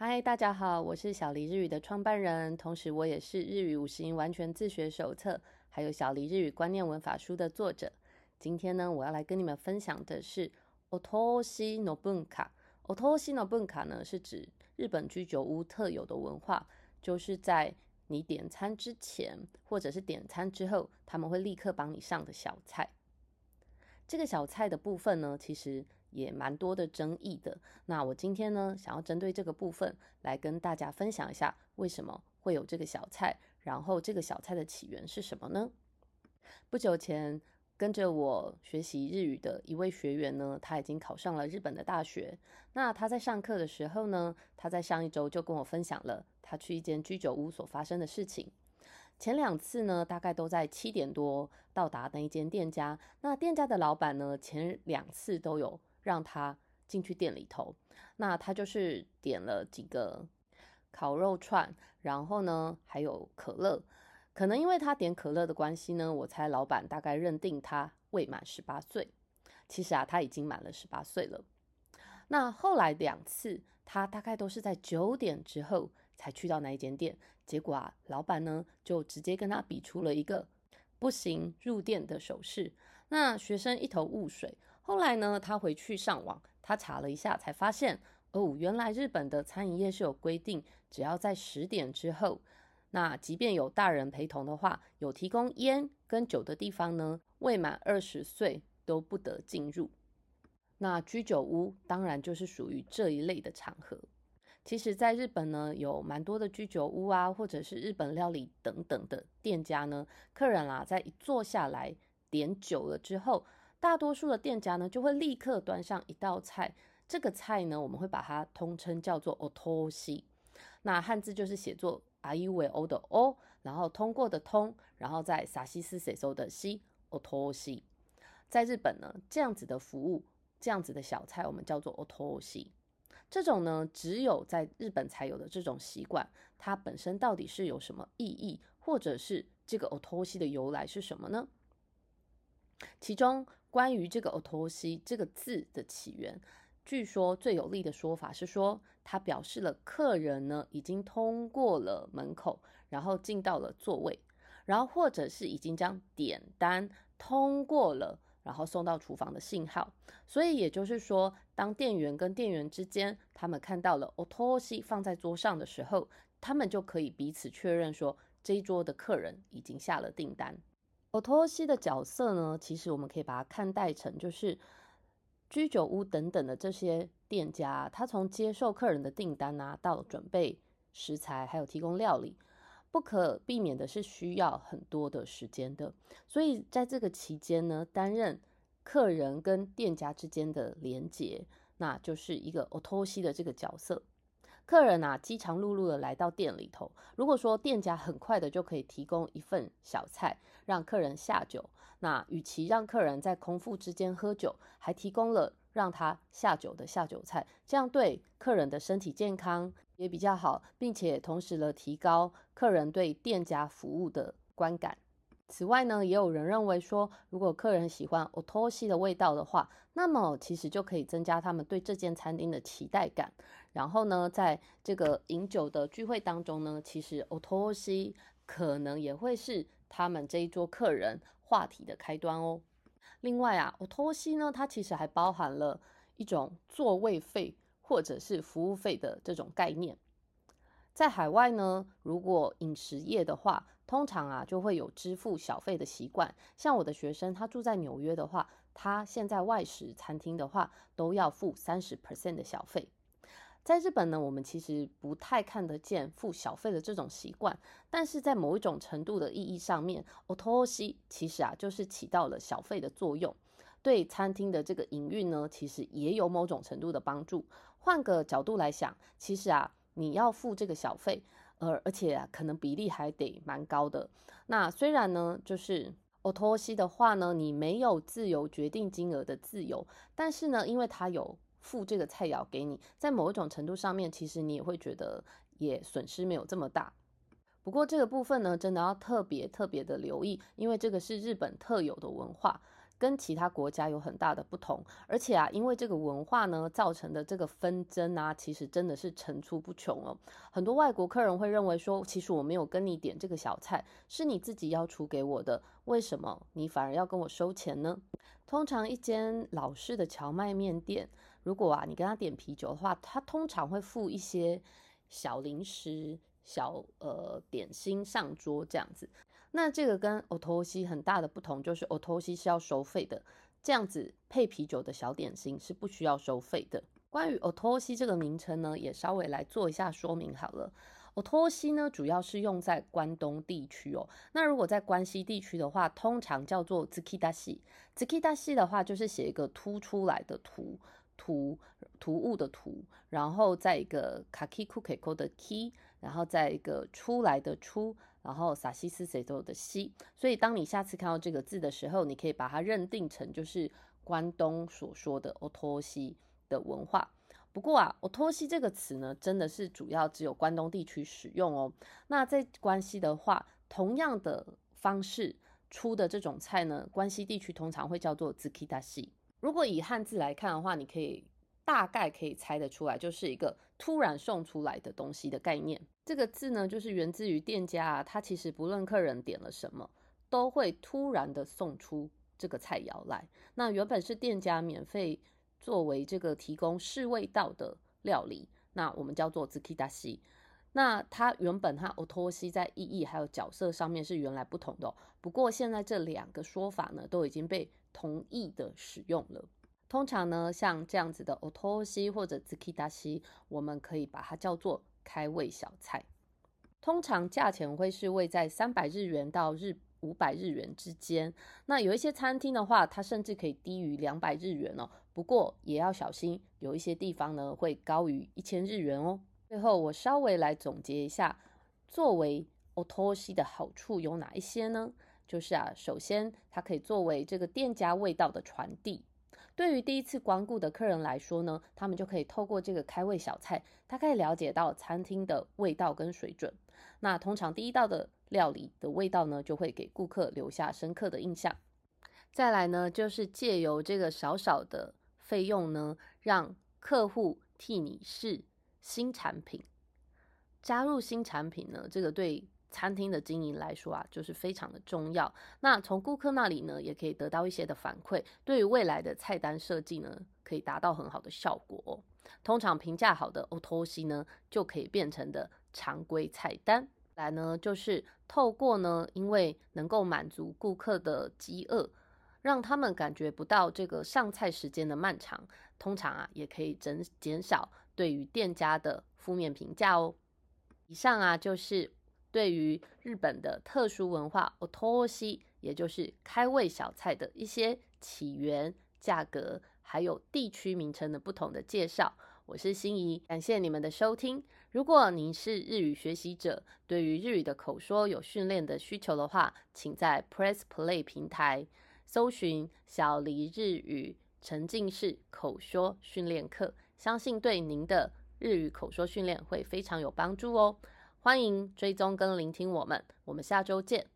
嗨，大家好，我是小黎日语的创办人，同时我也是日语五十音完全自学手册，还有小黎日语观念文法书的作者。今天呢，我要来跟你们分享的是 otoshi no bunka。otoshi no bunka 呢，是指日本居酒屋特有的文化，就是在你点餐之前或者是点餐之后，他们会立刻帮你上的小菜。这个小菜的部分呢，其实也蛮多的争议的。那我今天呢，想要针对这个部分来跟大家分享一下，为什么会有这个小菜，然后这个小菜的起源是什么呢？不久前，跟着我学习日语的一位学员呢，他已经考上了日本的大学。那他在上课的时候呢，他在上一周就跟我分享了他去一间居酒屋所发生的事情。前两次呢，大概都在七点多到达那一间店家。那店家的老板呢，前两次都有让他进去店里头。那他就是点了几个烤肉串，然后呢还有可乐。可能因为他点可乐的关系呢，我猜老板大概认定他未满十八岁。其实啊，他已经满了十八岁了。那后来两次，他大概都是在九点之后才去到那一间店。结果啊，老板呢就直接跟他比出了一个不行入店的手势。那学生一头雾水。后来呢，他回去上网，他查了一下，才发现哦，原来日本的餐饮业是有规定，只要在十点之后，那即便有大人陪同的话，有提供烟跟酒的地方呢，未满二十岁都不得进入。那居酒屋当然就是属于这一类的场合。其实，在日本呢，有蛮多的居酒屋啊，或者是日本料理等等的店家呢，客人啦，在一坐下来点酒了之后，大多数的店家呢，就会立刻端上一道菜。这个菜呢，我们会把它通称叫做 otoshi，那汉字就是写作 a i w o 的 o，然后通过的通，然后再撒西斯 s 收的西 otoshi。在日本呢，这样子的服务。这样子的小菜，我们叫做 otoshi。这种呢，只有在日本才有的这种习惯，它本身到底是有什么意义，或者是这个 otoshi 的由来是什么呢？其中关于这个 otoshi 这个字的起源，据说最有力的说法是说，它表示了客人呢已经通过了门口，然后进到了座位，然后或者是已经将点单通过了。然后送到厨房的信号，所以也就是说，当店员跟店员之间，他们看到了 otoshi 放在桌上的时候，他们就可以彼此确认说，这一桌的客人已经下了订单。Otoshi 的角色呢，其实我们可以把它看待成就是居酒屋等等的这些店家，他从接受客人的订单啊，到准备食材，还有提供料理。不可避免的是需要很多的时间的，所以在这个期间呢，担任客人跟店家之间的连接，那就是一个 o 的这个角色。客人啊，饥肠辘辘的来到店里头，如果说店家很快的就可以提供一份小菜让客人下酒，那与其让客人在空腹之间喝酒，还提供了。让他下酒的下酒菜，这样对客人的身体健康也比较好，并且同时呢提高客人对店家服务的观感。此外呢，也有人认为说，如果客人喜欢 otoshi 的味道的话，那么其实就可以增加他们对这间餐厅的期待感。然后呢，在这个饮酒的聚会当中呢，其实 otoshi 可能也会是他们这一桌客人话题的开端哦。另外啊，我托西呢，它其实还包含了一种座位费或者是服务费的这种概念。在海外呢，如果饮食业的话，通常啊就会有支付小费的习惯。像我的学生，他住在纽约的话，他现在外食餐厅的话，都要付三十 percent 的小费。在日本呢，我们其实不太看得见付小费的这种习惯，但是在某一种程度的意义上面，otoshi 其实啊就是起到了小费的作用，对餐厅的这个营运呢，其实也有某种程度的帮助。换个角度来想，其实啊你要付这个小费，而而且啊可能比例还得蛮高的。那虽然呢，就是 otoy 的话呢，你没有自由决定金额的自由，但是呢，因为他有。付这个菜肴给你，在某一种程度上面，其实你也会觉得也损失没有这么大。不过这个部分呢，真的要特别特别的留意，因为这个是日本特有的文化。跟其他国家有很大的不同。而且啊，因为这个文化呢造成的这个纷争啊，其实真的是层出不穷哦。很多外国客人会认为说，其实我没有跟你点这个小菜，是你自己要出给我的，为什么你反而要跟我收钱呢？通常一间老式的荞麦面店，如果啊你跟他点啤酒的话，他通常会附一些小零食。小呃点心上桌这样子，那这个跟 o t o s 很大的不同就是 o t o s 是要收费的，这样子配啤酒的小点心是不需要收费的。关于 o t o s i 这个名称呢，也稍微来做一下说明好了。o t o s 呢主要是用在关东地区哦，那如果在关西地区的话，通常叫做 zukidashi，zukidashi 的话就是写一个凸出来的图图图物的图，然后再一个 kaki kukeko 的 k。然后再一个出来的出，然后撒西斯谁都的西，所以当你下次看到这个字的时候，你可以把它认定成就是关东所说的 o t o 西的文化。不过啊，o t o 西这个词呢，真的是主要只有关东地区使用哦。那在关西的话，同样的方式出的这种菜呢，关西地区通常会叫做 zukitashi。如果以汉字来看的话，你可以。大概可以猜得出来，就是一个突然送出来的东西的概念。这个字呢，就是源自于店家啊，他其实不论客人点了什么，都会突然的送出这个菜肴来。那原本是店家免费作为这个提供试味道的料理，那我们叫做 z u k i d a s i。那它原本它 o t o s i 在意义还有角色上面是原来不同的，不过现在这两个说法呢，都已经被同意的使用了。通常呢，像这样子的 otoshi 或者 zukidashi，我们可以把它叫做开胃小菜。通常价钱会是位在三百日元到日五百日元之间。那有一些餐厅的话，它甚至可以低于两百日元哦。不过也要小心，有一些地方呢会高于一千日元哦。最后我稍微来总结一下，作为 otoshi 的好处有哪一些呢？就是啊，首先它可以作为这个店家味道的传递。对于第一次光顾的客人来说呢，他们就可以透过这个开胃小菜，大概了解到餐厅的味道跟水准。那通常第一道的料理的味道呢，就会给顾客留下深刻的印象。再来呢，就是借由这个少少的费用呢，让客户替你试新产品，加入新产品呢，这个对。餐厅的经营来说啊，就是非常的重要。那从顾客那里呢，也可以得到一些的反馈，对于未来的菜单设计呢，可以达到很好的效果。通常评价好的 o t o s i 呢，就可以变成的常规菜单。来呢，就是透过呢，因为能够满足顾客的饥饿，让他们感觉不到这个上菜时间的漫长。通常啊，也可以减减少对于店家的负面评价哦。以上啊，就是。对于日本的特殊文化 otoshi，也就是开胃小菜的一些起源、价格，还有地区名称的不同的介绍，我是心怡，感谢你们的收听。如果您是日语学习者，对于日语的口说有训练的需求的话，请在 Press Play 平台搜寻小黎日语沉浸式口说训练课，相信对您的日语口说训练会非常有帮助哦。欢迎追踪跟聆听我们，我们下周见。